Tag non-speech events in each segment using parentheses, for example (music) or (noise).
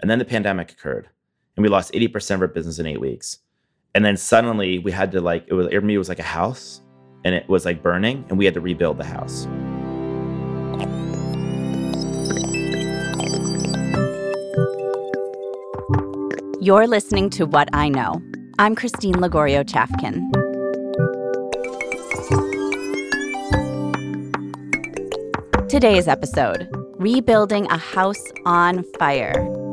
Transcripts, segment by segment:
And then the pandemic occurred and we lost 80% of our business in eight weeks. And then suddenly we had to like, it was Airbnb was like a house and it was like burning and we had to rebuild the house. You're listening to What I Know. I'm Christine Lagorio Chafkin. Today's episode Rebuilding a House on Fire.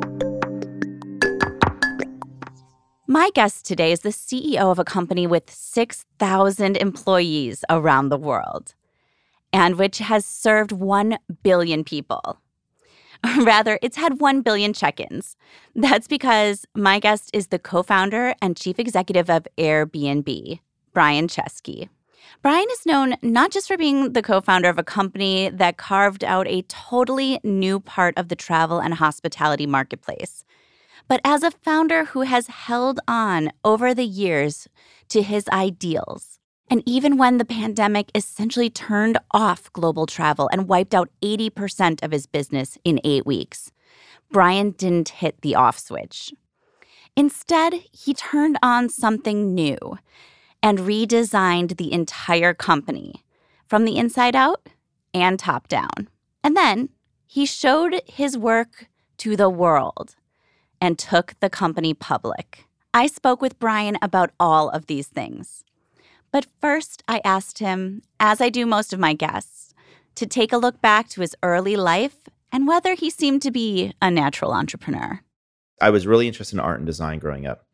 My guest today is the CEO of a company with 6,000 employees around the world and which has served 1 billion people. (laughs) Rather, it's had 1 billion check ins. That's because my guest is the co founder and chief executive of Airbnb, Brian Chesky. Brian is known not just for being the co founder of a company that carved out a totally new part of the travel and hospitality marketplace, but as a founder who has held on over the years to his ideals. And even when the pandemic essentially turned off global travel and wiped out 80% of his business in eight weeks, Brian didn't hit the off switch. Instead, he turned on something new and redesigned the entire company from the inside out and top down. And then he showed his work to the world and took the company public. I spoke with Brian about all of these things. But first, I asked him, as I do most of my guests, to take a look back to his early life and whether he seemed to be a natural entrepreneur. I was really interested in art and design growing up.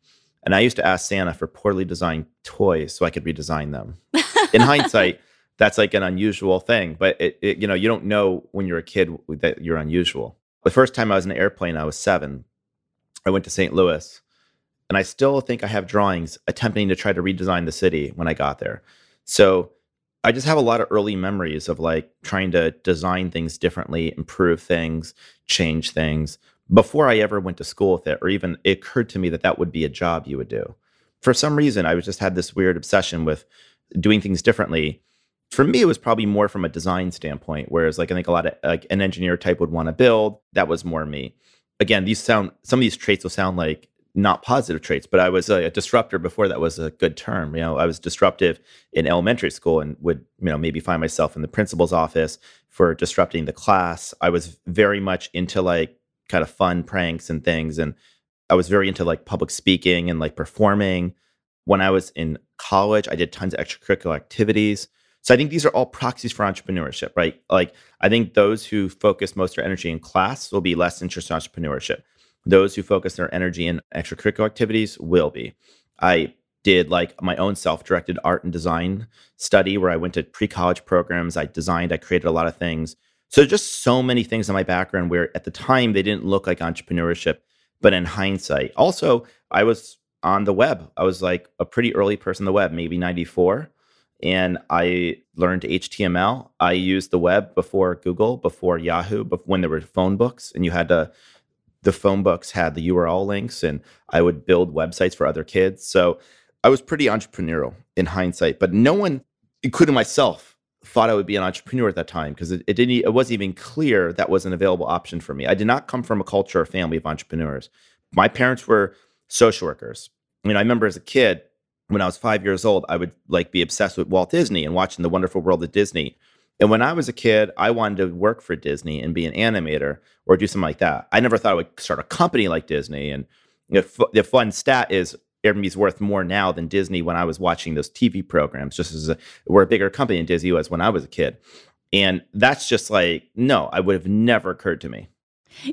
And I used to ask Santa for poorly designed toys so I could redesign them. (laughs) In hindsight, that's like an unusual thing, but it, it, you know, you don't know when you're a kid that you're unusual. The first time I was in an airplane, I was seven. I went to St. Louis, and I still think I have drawings attempting to try to redesign the city when I got there. So I just have a lot of early memories of like trying to design things differently, improve things, change things, before I ever went to school with it, or even it occurred to me that that would be a job you would do. For some reason, I just had this weird obsession with doing things differently. For me, it was probably more from a design standpoint, whereas like I think a lot of like an engineer type would want to build. That was more me. Again, these sound some of these traits will sound like not positive traits, but I was a, a, disruptor before that was a good term. You know, I was disruptive in elementary school and would, you know, maybe find myself in the principal's office for disrupting the class. I was very much into like kind of fun pranks and things. And I was very into like public speaking and like performing. When I was in college, I did tons of extracurricular activities. So I think these are all proxies for entrepreneurship, right? Like I think those who focus most their energy in class will be less interested in entrepreneurship. Those who focus their energy in extracurricular activities will be. I did like my own self-directed art and design study where I went to pre-college programs. I designed, I created a lot of things. So just so many things in my background where at the time they didn't look like entrepreneurship, but in hindsight, also I was on the web. I was like a pretty early person on the web, maybe 94. And I learned HTML. I used the web before Google, before Yahoo, when there were phone books and you had to, the phone books had the URL links and I would build websites for other kids. So I was pretty entrepreneurial in hindsight, but no one, including myself, thought I would be an entrepreneur at that time because it, it, didn't it wasn't even clear that was an available option for me. I did not come from a culture or family of entrepreneurs. My parents were social workers. I mean, I remember as a kid when I was five years old, I would like be obsessed with Walt Disney and watching the wonderful world of Disney. And when I was a kid, I wanted to work for Disney and be an animator or do something like that. I never thought I would start a company like Disney. And you know, the fun stat is Airbnb's worth more now than Disney when I was watching those TV programs. Just as a, we're a bigger company than Disney was when I was a kid, and that's just like no, I would have never occurred to me.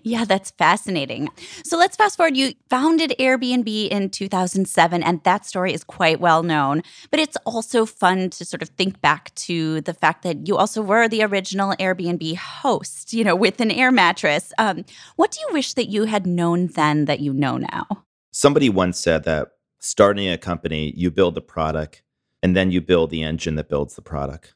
Yeah, that's fascinating. So let's fast forward. You founded Airbnb in 2007, and that story is quite well known. But it's also fun to sort of think back to the fact that you also were the original Airbnb host, you know, with an air mattress. Um, what do you wish that you had known then that you know now? Somebody once said that starting a company, you build the product and then you build the engine that builds the product.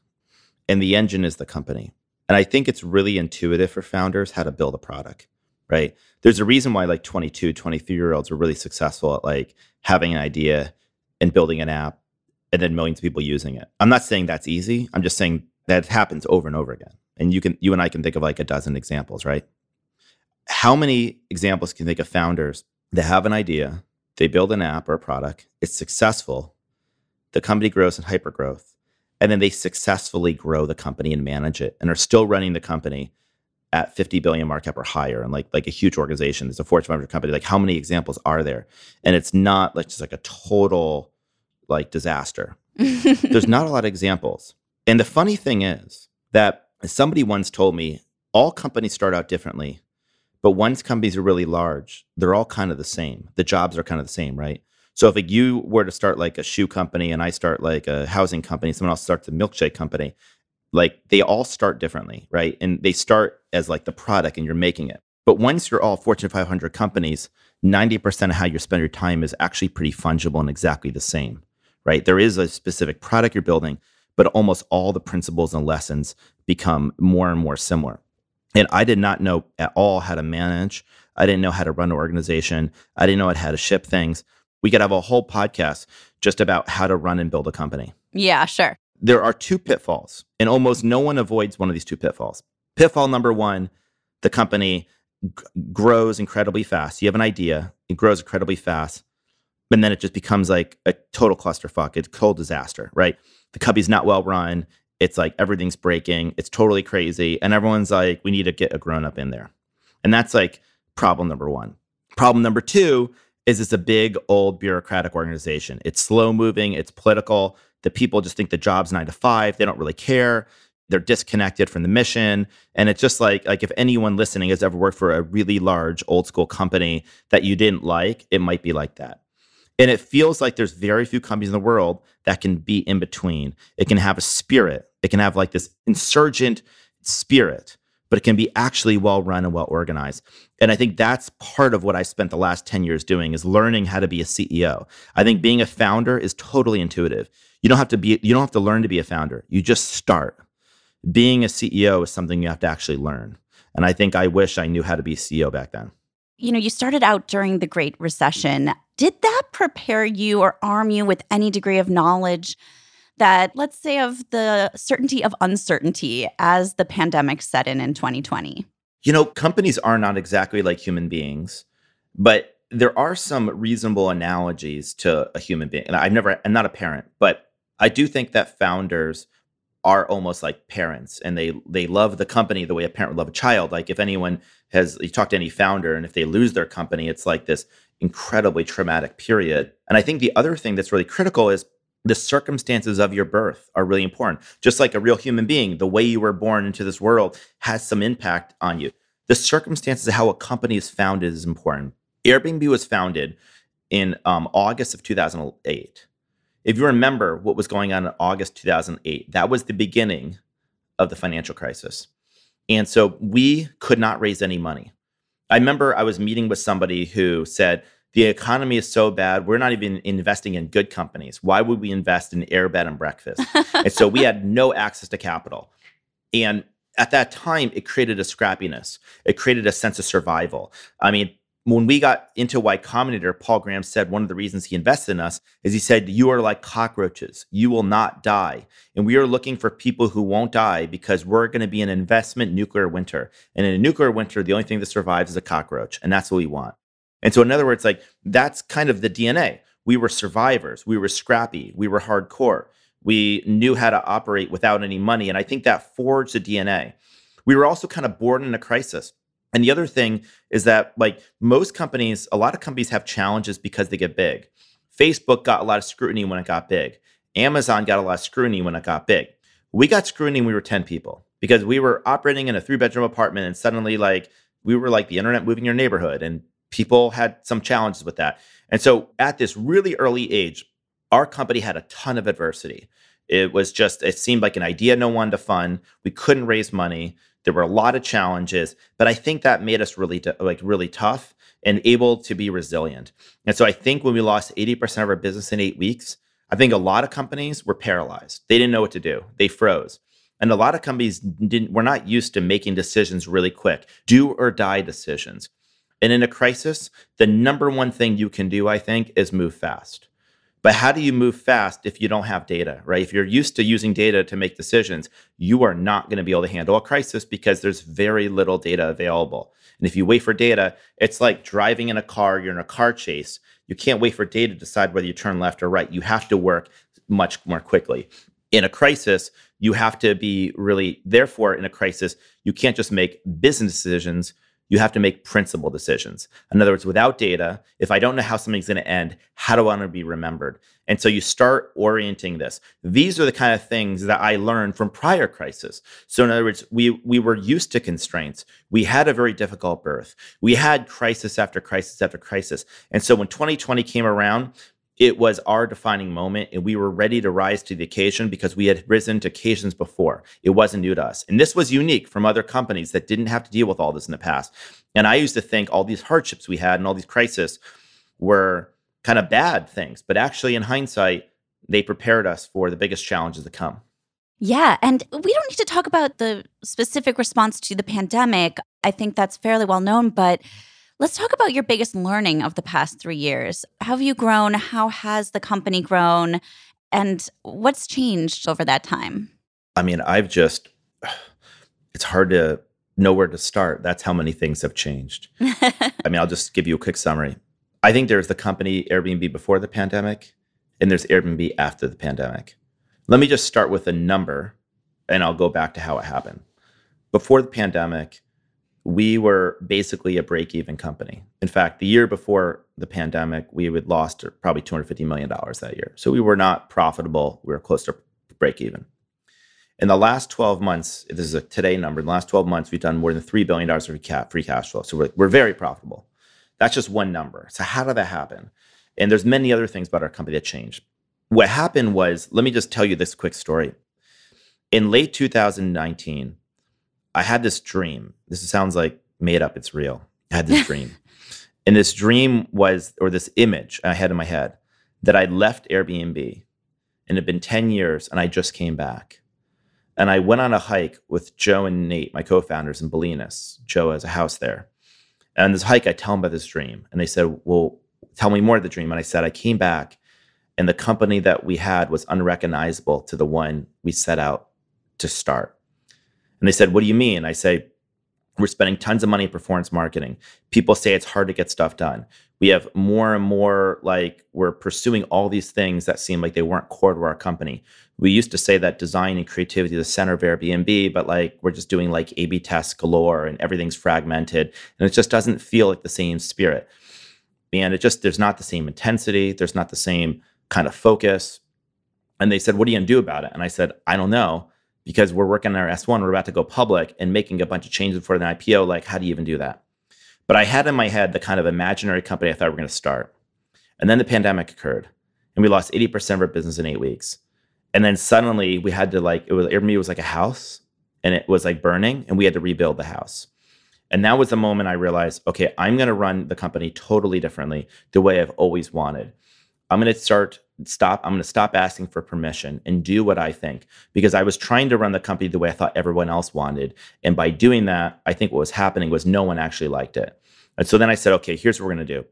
And the engine is the company. And I think it's really intuitive for founders how to build a product, right? There's a reason why like 22, 23 year olds are really successful at like having an idea and building an app and then millions of people using it. I'm not saying that's easy. I'm just saying that happens over and over again. And you can you and I can think of like a dozen examples, right? how many examples can you think of founders that have an idea, they build an app or a product, it's successful, the company grows in hypergrowth, and then they successfully grow the company and manage it and are still running the company at 50 billion market cap or higher. And like like a huge organization there's a fortune 500 company. Like how many examples are there? And it's not like just like a total like disaster. (laughs) There's not a lot of examples. And the funny thing is that somebody once told me all companies start out differently but once companies are really large they're all kind of the same. The jobs are kind of the same right so if like, you were to start like a shoe company and i start like a housing company someone else starts a milkshake company like they all start differently, right? And they start as like the product and you're making it. But once you're all Fortune 500 companies, 90% of how you spend your time is actually pretty fungible and exactly the same, right? There is a specific product you're building, but almost all the principles and lessons become more and more similar. And I did not know at all how to manage. I didn't know how to run an organization. I didn't know how to ship things. We could have a whole podcast just about how to run and build a company. Yeah, sure there are two pitfalls, and almost no one avoids one of these two pitfalls. Pitfall number one the company g- grows incredibly fast. You have an idea, it grows incredibly fast, and then it just becomes like a total clusterfuck. It's a total disaster, right? The company's not well run. It's like everything's breaking. It's totally crazy. And everyone's like, we need to get a grown up in there. And that's like problem number one. Problem number two is it's a big, old bureaucratic organization. It's slow moving, it's political the people just think the job's nine to five. They don't really care. They're disconnected from the mission. And it's just like, like if anyone listening has ever worked for a really large old school company that you didn't like, it might be like that. And it feels like there's very few companies in the world that can be in between. It can have a spirit. It can have like this insurgent spirit, but it can be actually well run and well organized. And I think that's part of what I spent the last 10 years doing is learning how to be a CEO. I think being a founder is totally intuitive. You don't have to be you don't have to learn to be a founder. You just start. Being a CEO is something you have to actually learn. And I think I wish I knew how to be CEO back then. You know, you started out during the Great Recession. Did that prepare you or arm you with any degree of knowledge that, let's say, of the certainty of uncertainty as the pandemic set in in 2020? You know, companies are not exactly like human beings, but there are some reasonable analogies to a human being. And I've never, I'm not a parent, but I do think that founders are almost like parents and they they love the company the way a parent would love a child like if anyone has you talk to any founder and if they lose their company it's like this incredibly traumatic period and i think the other thing that's really critical is the circumstances of your birth are really important just like a real human being the way you were born into this world has some impact on you the circumstances of how a company is founded is important airbnb was founded in um, august of 2008 if you remember what was going on in August 2008, that was the beginning of the financial crisis. And so we could not raise any money. I remember I was meeting with somebody who said, the economy is so bad, we're not even investing in good companies. Why would we invest in Airbed and breakfast? (laughs) and so we had no access to capital. And at that time, it created a scrappiness. It created a sense of survival. I mean, when we got into Y Combinator, Paul Graham said one of the reasons he invested in us is he said, You are like cockroaches. You will not die. And we are looking for people who won't die because we're going to be an investment nuclear winter. And in a nuclear winter, the only thing that survives is a cockroach. And that's what we want. And so, in other words, like that's kind of the DNA. We were survivors. We were scrappy. We were hardcore. We knew how to operate without any money. And I think that forged the DNA. We were also kind of born in a crisis and the other thing is that, like most companies, a lot of companies have challenges because they get big. Facebook got a lot of scrutiny when it got big. Amazon got a lot of scrutiny when it got big. We got scrutiny when we were 10 people because we were operating in a three bedroom apartment and suddenly, like, we were like the internet moving your neighborhood and people had some challenges with that. And so, at this really early age, our company had a ton of adversity. It was just, it seemed like an idea no one to fund. We couldn't raise money. There were a lot of challenges, but I think that made us really like really tough and able to be resilient. And so I think when we lost 80% of our business in 8 weeks, I think a lot of companies were paralyzed. They didn't know what to do. They froze. And a lot of companies didn't were not used to making decisions really quick, do or die decisions. And in a crisis, the number one thing you can do, I think, is move fast. But how do you move fast if you don't have data, right? If you're used to using data to make decisions, you are not going to be able to handle a crisis because there's very little data available. And if you wait for data, it's like driving in a car, you're in a car chase. You can't wait for data to decide whether you turn left or right. You have to work much more quickly. In a crisis, you have to be really, therefore, in a crisis, you can't just make business decisions you have to make principal decisions. In other words, without data, if I don't know how something's going to end, how do I want to be remembered? And so you start orienting this. These are the kind of things that I learned from prior crises. So in other words, we we were used to constraints. We had a very difficult birth. We had crisis after crisis after crisis. And so when 2020 came around, it was our defining moment and we were ready to rise to the occasion because we had risen to occasions before it wasn't new to us and this was unique from other companies that didn't have to deal with all this in the past and i used to think all these hardships we had and all these crises were kind of bad things but actually in hindsight they prepared us for the biggest challenges to come yeah. And we don't need to talk about the specific response to the pandemic. I think that's fairly well known. But Let's talk about your biggest learning of the past three years. How have you grown? How has the company grown? And what's changed over that time? I mean, I've just, (sighs) it's hard to know where to start. That's how many things have changed. (laughs) I mean, I'll just give you a quick summary. I think there's the company Airbnb before the pandemic, and there's Airbnb after the pandemic. Let me just start with a number, and I'll go back to how it happened. Before the pandemic, we were basically a break even company. In fact, the year before the pandemic, we had lost probably $250 million that year. So we were not profitable. We were close to break even. In the last 12 months, this is a today number, in the last 12 months, we've done more than $3 billion of free cash flow. So we're, we're very profitable. That's just one number. So how did that happen? And there's many other things about our company that changed. What happened was, let me just tell you this quick story. In late 2019, I had this dream. This sounds like made up, it's real. I had this dream. (laughs) and this dream was, or this image I had in my head, that I'd left Airbnb and it had been 10 years and I just came back. And I went on a hike with Joe and Nate, my co founders in Bolinas. Joe has a house there. And this hike, I tell them about this dream. And they said, Well, tell me more of the dream. And I said, I came back and the company that we had was unrecognizable to the one we set out to start. And they said, What do you mean? I say, We're spending tons of money in performance marketing. People say it's hard to get stuff done. We have more and more like we're pursuing all these things that seem like they weren't core to our company. We used to say that design and creativity is the center of Airbnb, but like we're just doing like A B tests galore and everything's fragmented. And it just doesn't feel like the same spirit. And it just, there's not the same intensity, there's not the same kind of focus. And they said, What are you going to do about it? And I said, I don't know because we're working on our S1, we're about to go public and making a bunch of changes for the IPO. Like, how do you even do that? But I had in my head the kind of imaginary company I thought we were going to start. And then the pandemic occurred and we lost 80% of our business in eight weeks. And then suddenly we had to like, it was, Airbnb was like a house and it was like burning and we had to rebuild the house. And that was the moment I realized, okay, I'm going to run the company totally differently, the way I've always wanted. I'm going to start stop i'm going to stop asking for permission and do what i think because i was trying to run the company the way i thought everyone else wanted. And by doing that i think what was happening was no one actually liked it. And so then i said okay here's what we're going to do.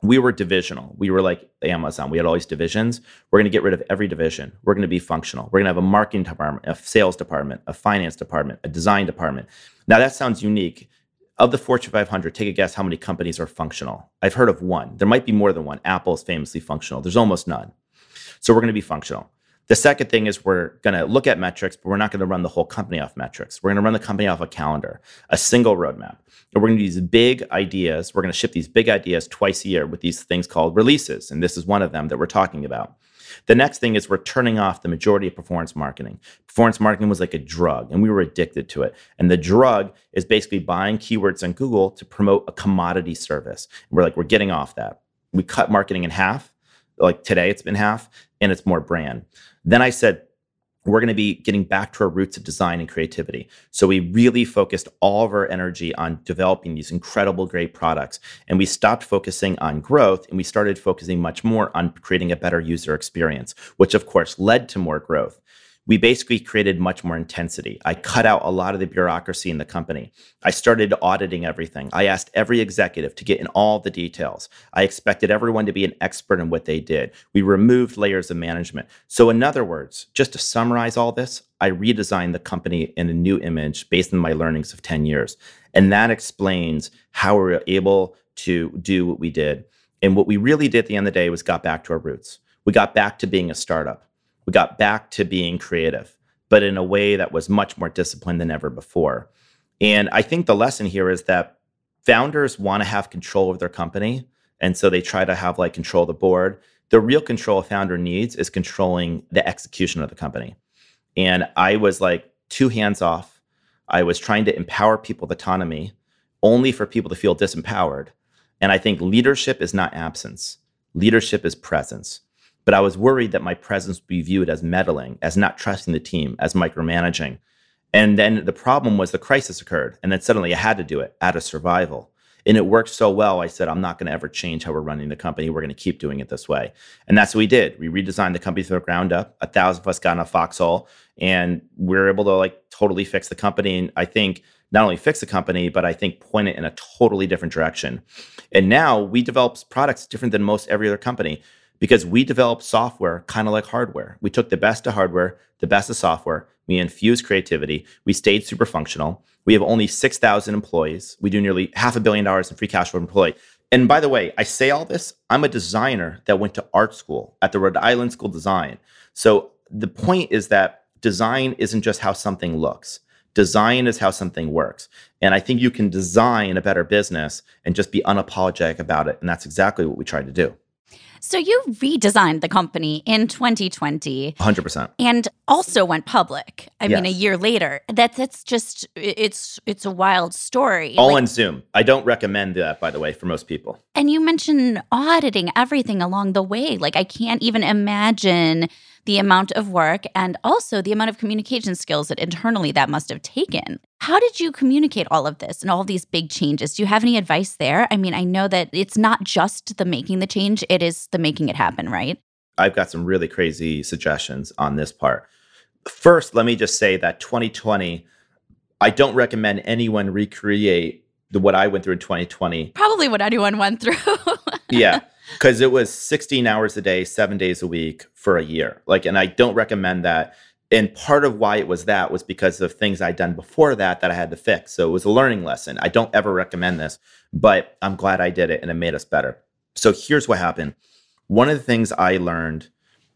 We were divisional. We were like amazon. We had all these divisions. We're going to get rid of every division. We're going to be functional. We're going to have a marketing department a sales department a finance department a design department. Now that sounds unique of the Fortune 500, take a guess how many companies are functional. I've heard of one. There might be more than one. Apple is famously functional. There's almost none. So we're going to be functional. The second thing is we're going to look at metrics, but we're not going to run the whole company off metrics. We're going to run the company off a calendar, a single roadmap. And we're going to use big ideas. We're going to ship these big ideas twice a year with these things called releases. And this is one of them that we're talking about. The next thing is we're turning off the majority of performance marketing. Performance marketing was like a drug, and we were addicted to it. And the drug is basically buying keywords on Google to promote a commodity service. We're like, we're getting off that. We cut marketing in half like today it's been half and it's more brand. Then I said, we're going to be getting back to our roots of design and creativity. So we really focused all of our energy on developing these incredible, great products. And we stopped focusing on growth and we started focusing much more on creating a better user experience, which of course led to more growth. We basically created much more intensity. I cut out a lot of the bureaucracy in the company. I started auditing everything. I asked every executive to get in all the details. I expected everyone to be an expert in what they did. We removed layers of management. So, in other words, just to summarize all this, I redesigned the company in a new image based on my learnings of 10 years. And that explains how we were able to do what we did. And what we really did at the end of the day was got back to our roots. We got back to being a startup we got back to being creative, but in a way that was much more disciplined than ever before. And I think the lesson here is that founders want to have control of their company. And so they try to have like control of the board. The real control a founder needs is controlling the execution of the company. And I was like two hands off. I was trying to empower people with autonomy only for people to feel disempowered. And I think leadership is not absence, leadership is presence. But I was worried that my presence would be viewed as meddling, as not trusting the team, as micromanaging. And then the problem was the crisis occurred. And then suddenly I had to do it out of survival. And it worked so well, I said, I'm not going to ever change how we're running the company. We're going to keep doing it this way. And that's what we did. We redesigned the company from the ground up. A thousand of us got in a foxhole and we were able to like totally fix the company. And I think not only fix the company, but I think point it in a totally different direction. And now we develop products different than most every other company because we developed software kind of like hardware. We took the best of hardware, the best of software, we infused creativity, we stayed super functional. We have only 6,000 employees. We do nearly half a billion dollars in free cash flow employee. And by the way, I say all this, I'm a designer that went to art school at the Rhode Island School of Design. So the point is that design isn't just how something looks. Design is how something works. And I think you can design a better business and just be unapologetic about it. And that's exactly what we tried to do. So you redesigned the company in 2020. 100%. And also went public. I yes. mean a year later. That that's just it's it's a wild story. All like, on Zoom. I don't recommend that by the way for most people. And you mentioned auditing everything along the way. Like I can't even imagine the amount of work and also the amount of communication skills that internally that must have taken. How did you communicate all of this and all these big changes? Do you have any advice there? I mean, I know that it's not just the making the change, it is the making it happen, right? I've got some really crazy suggestions on this part. First, let me just say that 2020, I don't recommend anyone recreate the, what I went through in 2020. Probably what anyone went through. yeah (laughs) because it was 16 hours a day, seven days a week for a year. Like, and I don't recommend that. And part of why it was that was because of things I'd done before that that I had to fix. So it was a learning lesson. I don't ever recommend this, but I'm glad I did it and it made us better. So here's what happened. One of the things I learned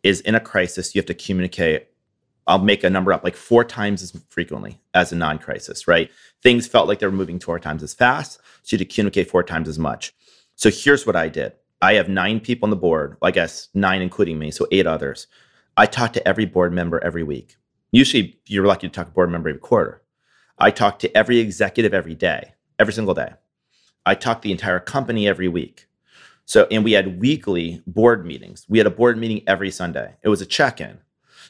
is in a crisis, you have to communicate. I'll make a number up like four times as frequently as a non crisis, right? Things felt like they were moving four times as fast. So you had to communicate four times as much. So here's what I did I have nine people on the board, I guess nine including me, so eight others. I talk to every board member every week. Usually, you're lucky to talk to a board member every quarter. I talk to every executive every day, every single day. I talk the entire company every week. So, and we had weekly board meetings. We had a board meeting every Sunday. It was a check-in.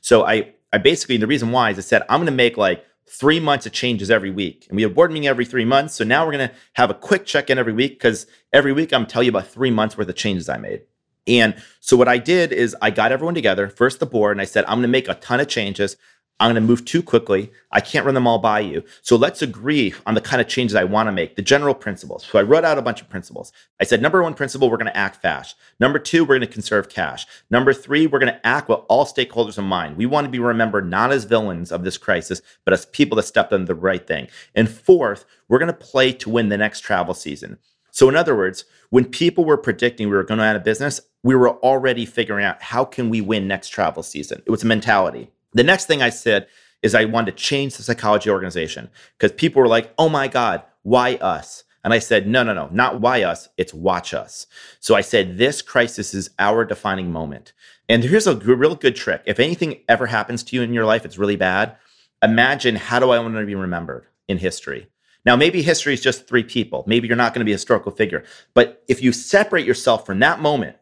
So I, I basically, the reason why is I said, I'm going to make like three months of changes every week. And we have board meeting every three months. So now we're going to have a quick check in every week because every week I'm telling you about three months worth of changes I made. And so what I did is I got everyone together, first the board, and I said, I'm going to make a ton of changes. I'm going to move too quickly. I can't run them all by you. So let's agree on the kind of changes I want to make, the general principles. So I wrote out a bunch of principles. I said, number one principle, we're going to act fast. Number two, we're going to conserve cash. Number three, we're going to act with all stakeholders in mind. We want to be remembered not as villains of this crisis, but as people that stepped on the right thing. And fourth, we're going to play to win the next travel season. So in other words, when people were predicting we were going out of business, we were already figuring out how can we win next travel season. It was a mentality. The next thing I said is I wanted to change the psychology organization because people were like, oh my God, why us? And I said, no, no, no, not why us, it's watch us. So I said, this crisis is our defining moment. And here's a real good trick. If anything ever happens to you in your life, it's really bad. Imagine how do I want to be remembered in history? Now, maybe history is just three people. Maybe you're not going to be a historical figure. But if you separate yourself from that moment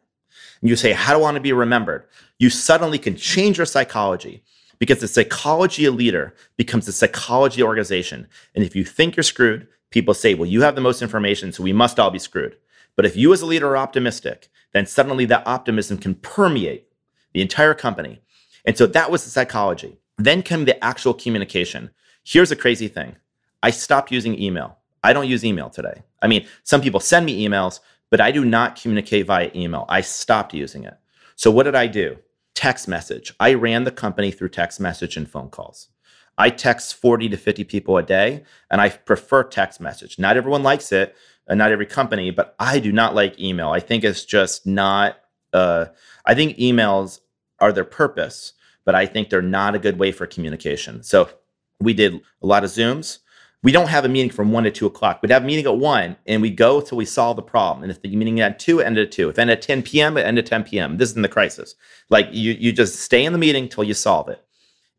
and you say, how do I want to be remembered? You suddenly can change your psychology because the psychology of leader becomes the psychology organization. And if you think you're screwed, people say, well, you have the most information, so we must all be screwed. But if you as a leader are optimistic, then suddenly that optimism can permeate the entire company. And so that was the psychology. Then came the actual communication. Here's a crazy thing I stopped using email. I don't use email today. I mean, some people send me emails, but I do not communicate via email. I stopped using it. So, what did I do? Text message. I ran the company through text message and phone calls. I text 40 to 50 people a day, and I prefer text message. Not everyone likes it, and not every company, but I do not like email. I think it's just not, uh, I think emails are their purpose, but I think they're not a good way for communication. So, we did a lot of Zooms we don't have a meeting from one to two o'clock. We'd have a meeting at one and we go till we solve the problem. And if the meeting at two, ended at two. If ended at 10 p.m., it ended at 10 p.m. This is in the crisis. Like you, you just stay in the meeting till you solve it.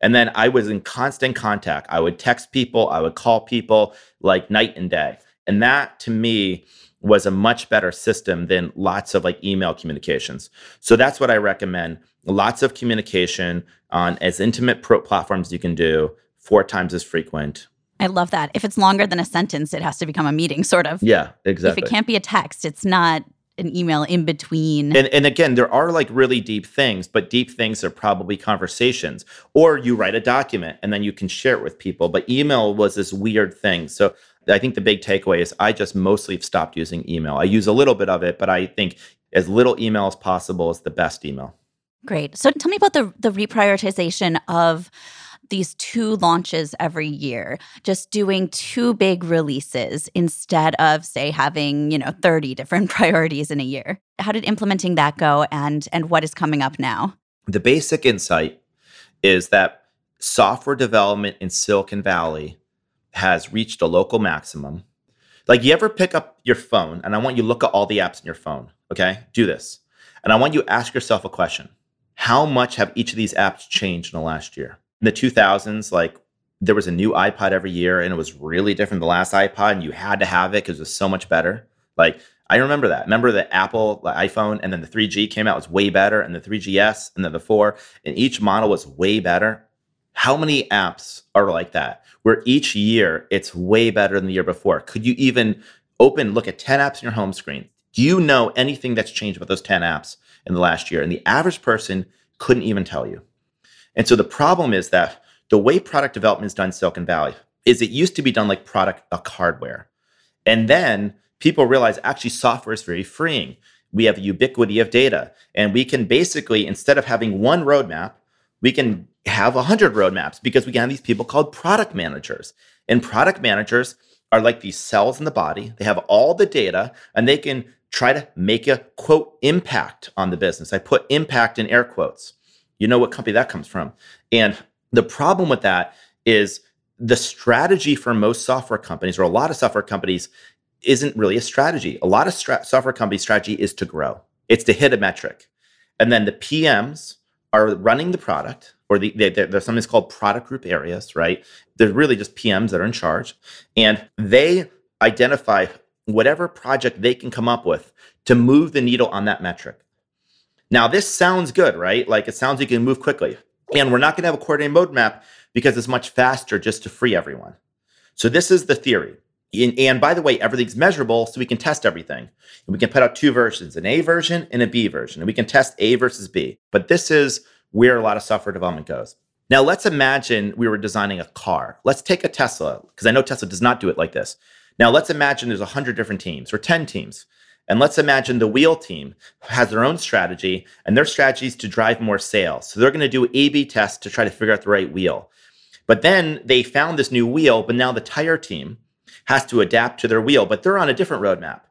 And then I was in constant contact. I would text people, I would call people like night and day. And that to me was a much better system than lots of like email communications. So that's what I recommend. Lots of communication on as intimate pro platforms you can do, four times as frequent I love that. If it's longer than a sentence, it has to become a meeting, sort of. Yeah, exactly. If it can't be a text, it's not an email in between. And, and again, there are like really deep things, but deep things are probably conversations. Or you write a document and then you can share it with people. But email was this weird thing. So I think the big takeaway is I just mostly have stopped using email. I use a little bit of it, but I think as little email as possible is the best email. Great. So tell me about the the reprioritization of these two launches every year, just doing two big releases instead of say having, you know, 30 (laughs) different priorities in a year. How did implementing that go and and what is coming up now? The basic insight is that software development in Silicon Valley has reached a local maximum. Like you ever pick up your phone and I want you to look at all the apps in your phone, okay? Do this. And I want you to ask yourself a question. How much have each of these apps changed in the last year? In the 2000s, like there was a new iPod every year and it was really different than the last iPod and you had to have it because it was so much better. Like I remember that. Remember the Apple the iPhone and then the 3G came out was way better and the 3GS and then the 4 and each model was way better. How many apps are like that where each year it's way better than the year before? Could you even open look at 10 apps in your home screen? Do you know anything that's changed about those 10 apps in the last year? And the average person couldn't even tell you. And so the problem is that the way product development is done in Silicon Valley is it used to be done like product like hardware. And then people realize actually software is very freeing. We have ubiquity of data. And we can basically, instead of having one roadmap, we can have a hundred roadmaps because we have these people called product managers. And product managers are like these cells in the body. They have all the data and they can try to make a quote impact on the business. I put impact in air quotes you know what company that comes from. And the problem with that is the strategy for most software companies or a lot of software companies isn't really a strategy. A lot of stra- software company strategy is to grow. It's to hit a metric. And then the PMs are running the product or the, they, there's something called product group areas, right? They're really just PMs that are in charge and they identify whatever project they can come up with to move the needle on that metric. Now, this sounds good, right? Like it sounds like you can move quickly. And we're not going to have a coordinated map because it's much faster just to free everyone. So this is the theory. And, and, by the way, everything's measurable, so we can test everything. And we can put out two versions, an A version and a B version. And we can test A versus B. But this is where a lot of software development goes. Now, let's imagine we were designing a car. Let's take a Tesla, because I know Tesla does not do it like this. Now, let's imagine there's 100 different teams or 10 teams. And let's imagine the wheel team has their own strategy, and their strategy is to drive more sales. So they're going to do A B tests to try to figure out the right wheel. But then they found this new wheel, but now the tire team has to adapt to their wheel, but they're on a different roadmap.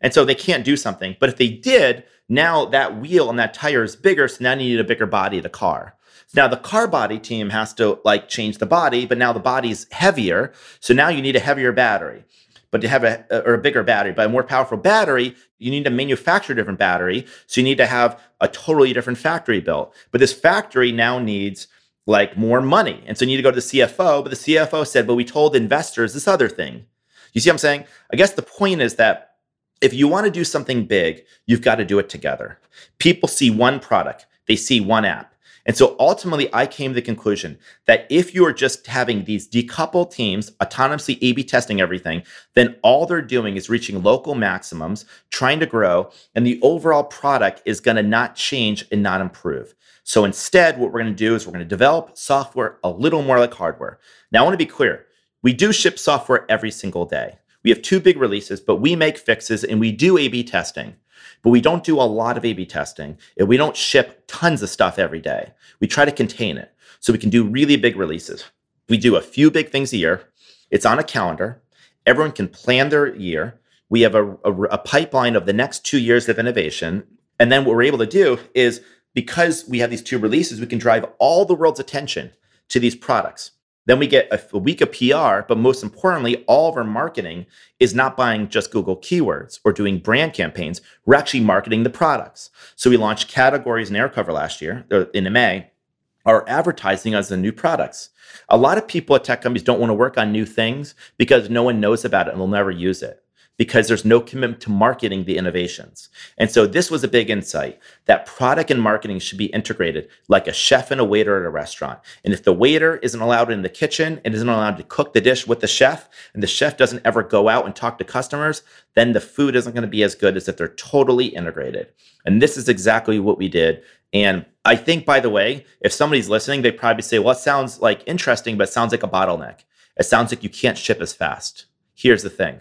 And so they can't do something. But if they did, now that wheel and that tire is bigger, so now you need a bigger body of the car. Now the car body team has to like change the body, but now the body's heavier. So now you need a heavier battery but to have a or a bigger battery, but a more powerful battery, you need to manufacture a different battery. So you need to have a totally different factory built. But this factory now needs like more money. And so you need to go to the CFO, but the CFO said, but we told investors this other thing. You see what I'm saying? I guess the point is that if you want to do something big, you've got to do it together. People see one product, they see one app. And so ultimately, I came to the conclusion that if you are just having these decoupled teams autonomously A B testing everything, then all they're doing is reaching local maximums, trying to grow, and the overall product is going to not change and not improve. So instead, what we're going to do is we're going to develop software a little more like hardware. Now, I want to be clear we do ship software every single day. We have two big releases, but we make fixes and we do A B testing. But we don't do a lot of A B testing we don't ship tons of stuff every day. We try to contain it so we can do really big releases. We do a few big things a year. It's on a calendar. Everyone can plan their year. We have a, a, a pipeline of the next two years of innovation. And then what we're able to do is because we have these two releases, we can drive all the world's attention to these products. Then we get a, a, week of PR, but most importantly, all of our marketing is not buying just Google keywords or doing brand campaigns. We're actually marketing the products. So we launched categories in AirCover last year uh, in May, are advertising as the new products. A lot of people at tech companies don't want to work on new things because no one knows about it and they'll never use it because there's no commitment to marketing the innovations. And so this was a big insight that product and marketing should be integrated like a chef and a waiter at a restaurant. And if the waiter isn't allowed in the kitchen and isn't allowed to cook the dish with the chef, and the chef doesn't ever go out and talk to customers, then the food isn't going to be as good as if they're totally integrated. And this is exactly what we did. And I think, by the way, if somebody's listening, they probably say, well, it sounds like interesting, but it sounds like a bottleneck. It sounds like you can't ship as fast. Here's the thing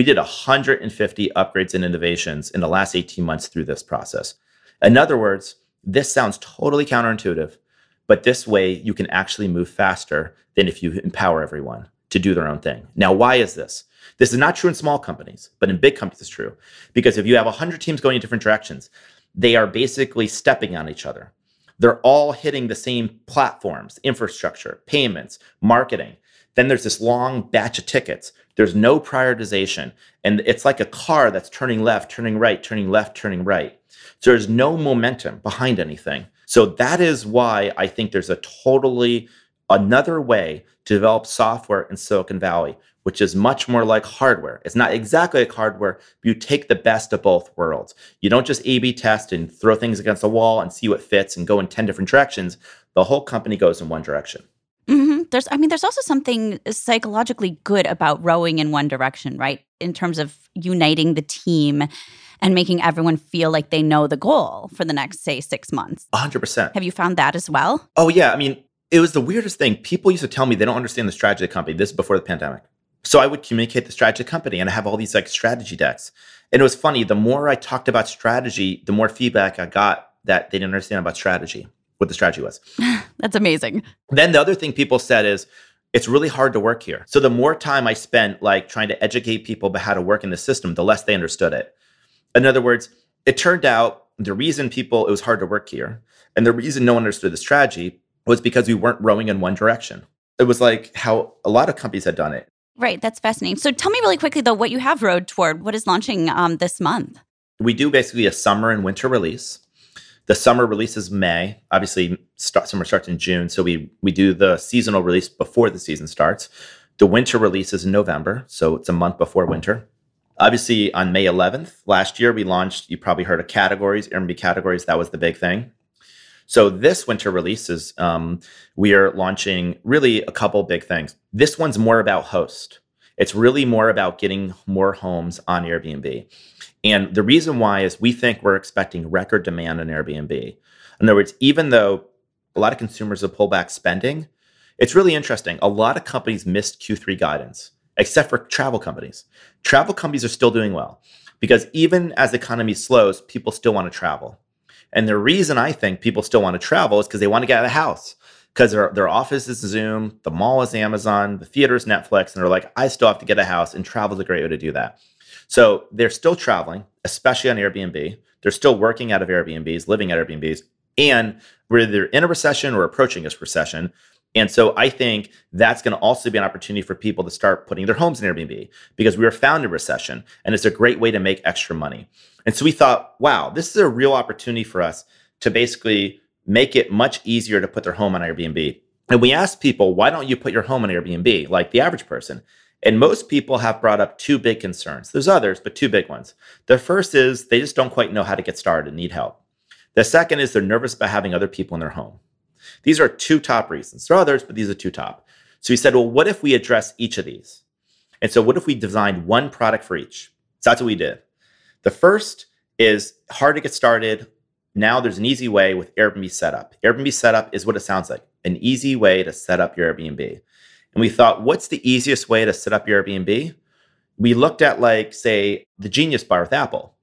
we did 150 upgrades and innovations in the last 18 months through this process. In other words, this sounds totally counterintuitive, but this way you can actually move faster than if you empower everyone to do their own thing. Now, why is this? This is not true in small companies, but in big companies it's true. Because if you have 100 teams going in different directions, they are basically stepping on each other. They're all hitting the same platforms, infrastructure, payments, marketing. Then there's this long batch of tickets. There's no prioritization. And it's like a car that's turning left, turning right, turning left, turning right. So there's no momentum behind anything. So that is why I think there's a totally another way to develop software in Silicon Valley, which is much more like hardware. It's not exactly like hardware, but you take the best of both worlds. You don't just A B test and throw things against a wall and see what fits and go in 10 different directions. The whole company goes in one direction. There's, I mean, there's also something psychologically good about rowing in one direction, right? In terms of uniting the team and making everyone feel like they know the goal for the next, say, six months. 100%. Have you found that as well? Oh, yeah. I mean, it was the weirdest thing. People used to tell me they don't understand the strategy of the company. This is before the pandemic. So I would communicate the strategy of the company and I have all these like strategy decks. And it was funny. The more I talked about strategy, the more feedback I got that they didn't understand about strategy what the strategy was. (laughs) That's amazing. Then the other thing people said is it's really hard to work here. So the more time I spent like trying to educate people about how to work in the system, the less they understood it. In other words, it turned out the reason people it was hard to work here and the reason no one understood the strategy was because we weren't rowing in one direction. It was like how a lot of companies had done it. Right, that's fascinating. So tell me really quickly though what you have rowed toward. What is launching um, this month? We do basically a summer and winter release. The summer release is May. Obviously, start, summer starts in June, so we we do the seasonal release before the season starts. The winter release is in November, so it's a month before winter. Obviously, on May 11th last year, we launched. You probably heard of categories, Airbnb categories. That was the big thing. So this winter release is um, we are launching really a couple big things. This one's more about host. It's really more about getting more homes on Airbnb. And the reason why is we think we're expecting record demand on Airbnb. In other words, even though a lot of consumers have pulled back spending, it's really interesting. A lot of companies missed Q3 guidance, except for travel companies. Travel companies are still doing well because even as the economy slows, people still want to travel. And the reason I think people still want to travel is because they want to get out of the house because their, their office is Zoom, the mall is Amazon, the theater is Netflix, and they're like, I still have to get a house, and travel is a great way to do that. So they're still traveling, especially on Airbnb. They're still working out of Airbnbs, living at Airbnbs, and we're either in a recession or approaching a recession. And so I think that's going to also be an opportunity for people to start putting their homes in Airbnb because we were found in recession and it's a great way to make extra money. And so we thought, wow, this is a real opportunity for us to basically make it much easier to put their home on Airbnb. And we asked people, why don't you put your home on Airbnb like the average person? And most people have brought up two big concerns. There's others, but two big ones. The first is they just don't quite know how to get started and need help. The second is they're nervous about having other people in their home. These are two top reasons. There are others, but these are two top. So we said, well, what if we address each of these? And so what if we designed one product for each? So that's what we did. The first is hard to get started. Now there's an easy way with Airbnb setup. Airbnb setup is what it sounds like an easy way to set up your Airbnb. And we thought, what's the easiest way to set up your Airbnb? We looked at, like, say, the Genius Bar with Apple.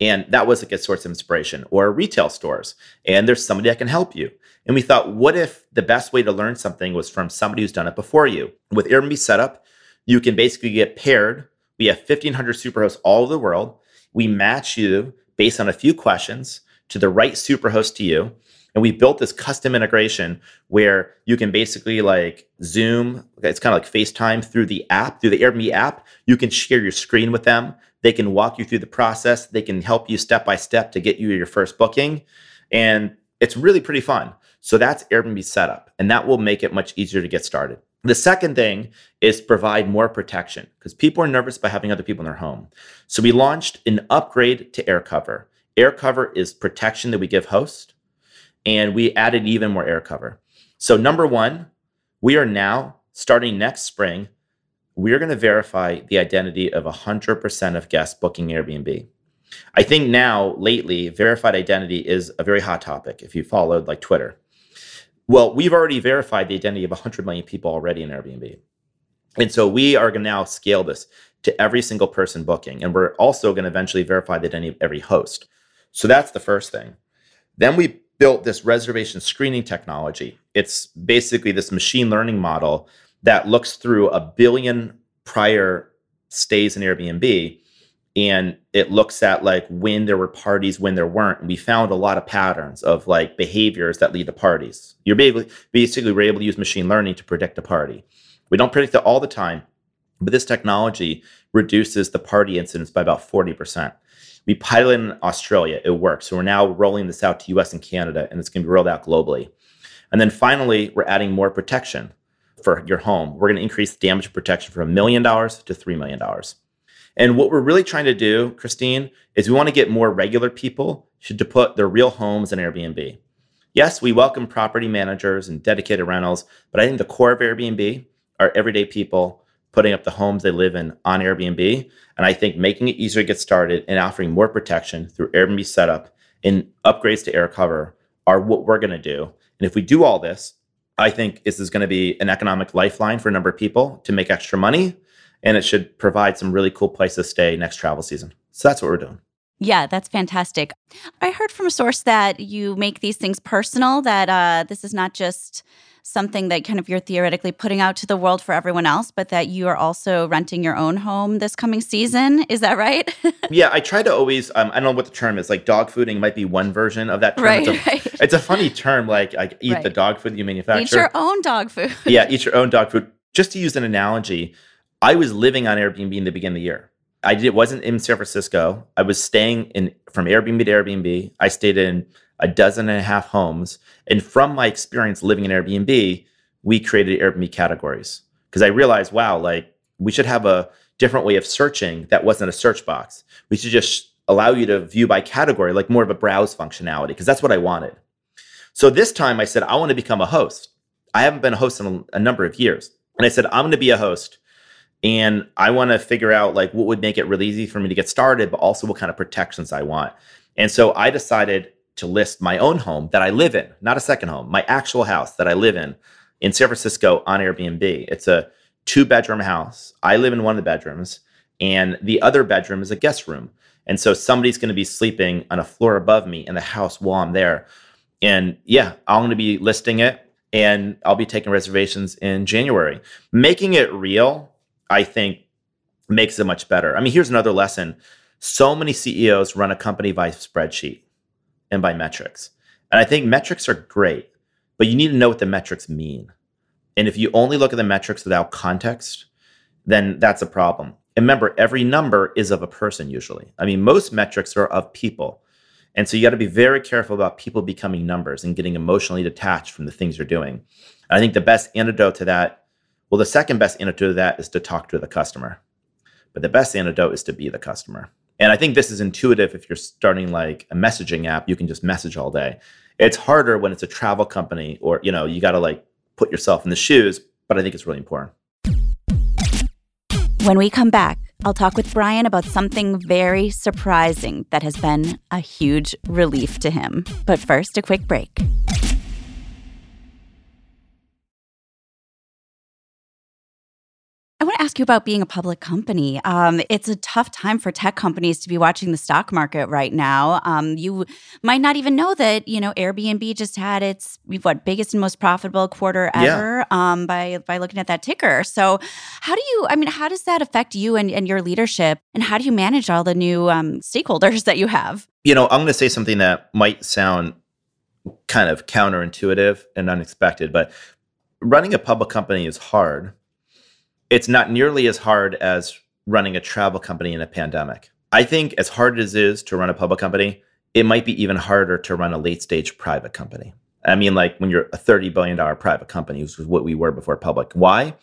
And that was a good source of inspiration, or retail stores. And there's somebody that can help you. And we thought, what if the best way to learn something was from somebody who's done it before you? With Airbnb setup, you can basically get paired. We have 1,500 superhosts all over the world. We match you based on a few questions to the right superhost to you. And we built this custom integration where you can basically like Zoom, it's kind of like FaceTime through the app, through the Airbnb app. You can share your screen with them. They can walk you through the process. They can help you step by step to get you your first booking. And it's really pretty fun. So that's Airbnb setup, and that will make it much easier to get started. The second thing is provide more protection because people are nervous by having other people in their home. So we launched an upgrade to AirCover. AirCover is protection that we give hosts, and we added even more air cover. So number one, we are now starting next spring. We are going to verify the identity of 100% of guests booking Airbnb. I think now, lately, verified identity is a very hot topic if you followed like Twitter. Well, we've already verified the identity of 100 million people already in Airbnb. And so we are going to now scale this to every single person booking. And we're also going to eventually verify the identity of every host. So that's the first thing. Then we built this reservation screening technology. It's basically this machine learning model that looks through a billion prior stays in Airbnb and it looks at like when there were parties when there weren't and we found a lot of patterns of like behaviors that lead to parties. You're basically we're able to use machine learning to predict a party. We don't predict it all the time but this technology reduces the party incidence by about 40% we piloted in australia. It works. So we're now rolling this out to us and canada and it's going to be rolled out globally. And then finally we're adding more protection for your home. We're going to increase damage protection from a million dollars to three million dollars. And what we're really trying to do, Christine, is we want to get more regular people to put their real homes in Airbnb. Yes, we welcome property managers and dedicated rentals, but I think the core of Airbnb are everyday people putting up the homes they live in on Airbnb. And I think making it easier to get started and offering more protection through Airbnb setup and upgrades to AirCover are what we're going to do. And if we do all this, I think this is going to be an economic lifeline for a number of people to make extra money and it should provide some really cool place to stay next travel season. So that's what we're doing. Yeah, that's fantastic. I heard from a source that you make these things personal, that uh, this is not just something that kind of you're theoretically putting out to the world for everyone else, but that you are also renting your own home this coming season. Is that right? (laughs) yeah, I try to always, um, I don't know what the term is, like dog fooding might be one version of that term. Right, it's, a, (laughs) right. it's a funny term, like, like eat right. the dog food you manufacture. Eat your own dog food. (laughs) yeah, eat your own dog food. Just to use an analogy, I was living on Airbnb in the beginning of the year. I did, wasn't in San Francisco. I was staying in from Airbnb to Airbnb. I stayed in a dozen and a half homes. And from my experience living in Airbnb, we created Airbnb categories because I realized, wow, like we should have a different way of searching that wasn't a search box. We should just allow you to view by category, like more of a browse functionality, because that's what I wanted. So this time I said, I want to become a host. I haven't been a host in a, number of years. And I said, I'm going to be a host and I want to figure out like what would make it really easy for me to get started, but also what kind of protections I want. And so I decided to list my own home that I live in, not a second home, my actual house that I live in in San Francisco on Airbnb. It's a two bedroom house. I live in one of the bedrooms, and the other bedroom is a guest room. And so somebody's going to be sleeping on a floor above me in the house while I'm there. And yeah, I'm going to be listing it and I'll be taking reservations in January. Making it real I think makes it much better. I mean, here's another lesson. So many CEOs run a company by spreadsheet and by metrics. And I think metrics are great, but you need to know what the metrics mean. And if you only look at the metrics without context, then that's a problem. And remember, every number is of a person usually. I mean, most metrics are of people. And so you got to be very careful about people becoming numbers and getting emotionally detached from the things you're doing. And I think the best antidote to that well, the second best antidote to that is to talk to the customer. But the best antidote is to be the customer. And I think this is intuitive if you're starting like a messaging app, you can just message all day. It's harder when it's a travel company or, you know, you got to like put yourself in the shoes, but I think it's really important. When we come back, I'll talk with Brian about something very surprising that has been a huge relief to him. But first, a quick break. I want to ask you about being a public company. Um, it's a tough time for tech companies to be watching the stock market right now. Um, you might not even know that you know Airbnb just had its what biggest and most profitable quarter ever yeah. um, by by looking at that ticker. So, how do you? I mean, how does that affect you and, and your leadership? And how do you manage all the new um, stakeholders (laughs) that you have? You know, I'm going to say something that might sound kind of counterintuitive and unexpected, but running a public company is hard it's not nearly as hard as running a travel company in a pandemic. I think as hard as it is to run a public company, it might be even harder to run a late stage private company. I mean, like when you're a $30 billion private company, which was what we were before public. Why?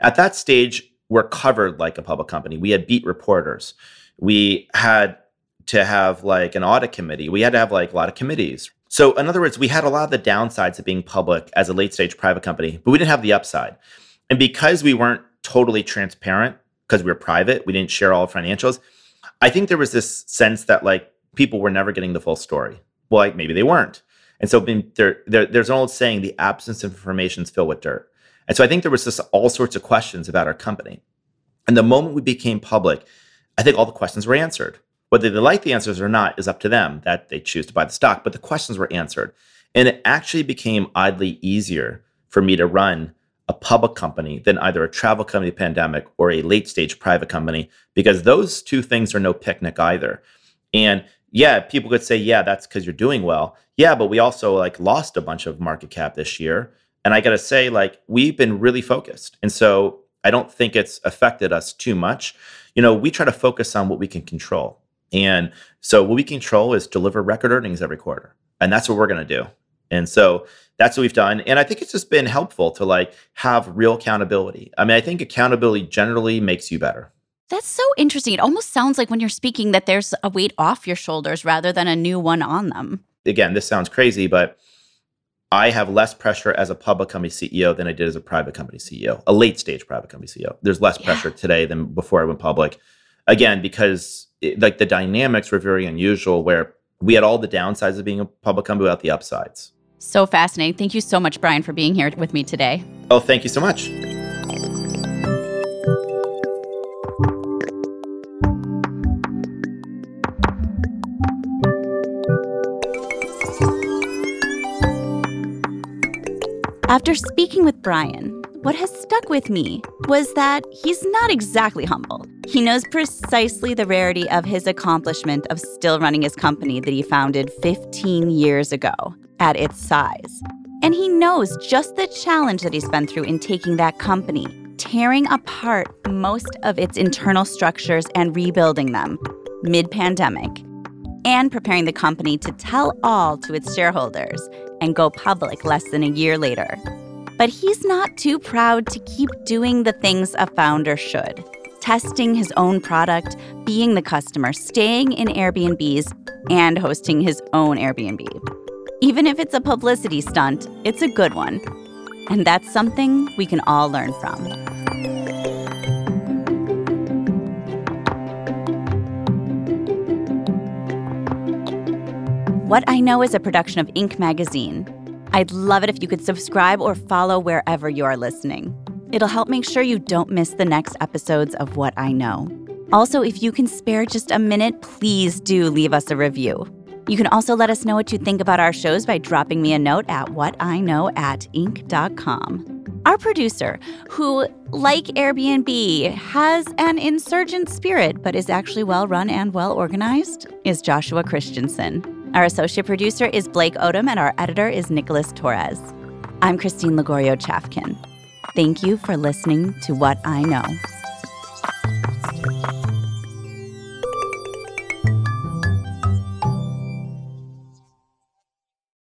At that stage, we're covered like a public company. We had beat reporters. We had to have like an audit committee. We had to have like a lot of committees. So, in other words, we had a lot of the downsides of being public as a late stage private company, but we didn't have the upside. And because we weren't totally transparent because we were private. We didn't share all financials. I think there was this sense that like people were never getting the full story. Well, like maybe they weren't. And so there, there, there's an old saying, the absence of information is filled with dirt. And so I think there was just all sorts of questions about our company. And the moment we became public, I think all the questions were answered. Whether they like the answers or not is up to them that they choose to buy the stock, but the questions were answered. And it actually became oddly easier for me to run a public company than either a travel company pandemic or a late stage private company because those two things are no picnic either. And yeah, people could say, yeah, that's because you're doing well. Yeah, but we also like lost a bunch of market cap this year. And I got to say, like, we've been really focused. And so I don't think it's affected us too much. You know, we try to focus on what we can control. And so what we control is deliver record earnings every quarter. And that's what we're going to do. And so that's what we've done. And I think it's just been helpful to like have real accountability. I mean, I think accountability generally makes you better. That's so interesting. It almost sounds like when you're speaking that there's a weight off your shoulders rather than a new one on them. Again, this sounds crazy, but I have less pressure as a public company CEO than I did as a private company CEO, a late stage private company CEO. There's less yeah. pressure today than before I went public. Again, because it, like the dynamics were very unusual where we had all the downsides of being a public company without the upsides. So fascinating. Thank you so much, Brian, for being here with me today. Oh, thank you so much. After speaking with Brian, what has stuck with me was that he's not exactly humble. He knows precisely the rarity of his accomplishment of still running his company that he founded 15 years ago at its size. And he knows just the challenge that he's been through in taking that company, tearing apart most of its internal structures and rebuilding them mid pandemic, and preparing the company to tell all to its shareholders and go public less than a year later. But he's not too proud to keep doing the things a founder should testing his own product, being the customer, staying in Airbnbs, and hosting his own Airbnb. Even if it's a publicity stunt, it's a good one. And that's something we can all learn from. What I Know is a production of Inc. magazine. I'd love it if you could subscribe or follow wherever you are listening. It'll help make sure you don't miss the next episodes of What I Know. Also, if you can spare just a minute, please do leave us a review. You can also let us know what you think about our shows by dropping me a note at whatiknow at inc.com. Our producer, who, like Airbnb, has an insurgent spirit but is actually well run and well organized, is Joshua Christensen. Our associate producer is Blake Odom, and our editor is Nicholas Torres. I'm Christine Lagorio Chafkin. Thank you for listening to What I Know.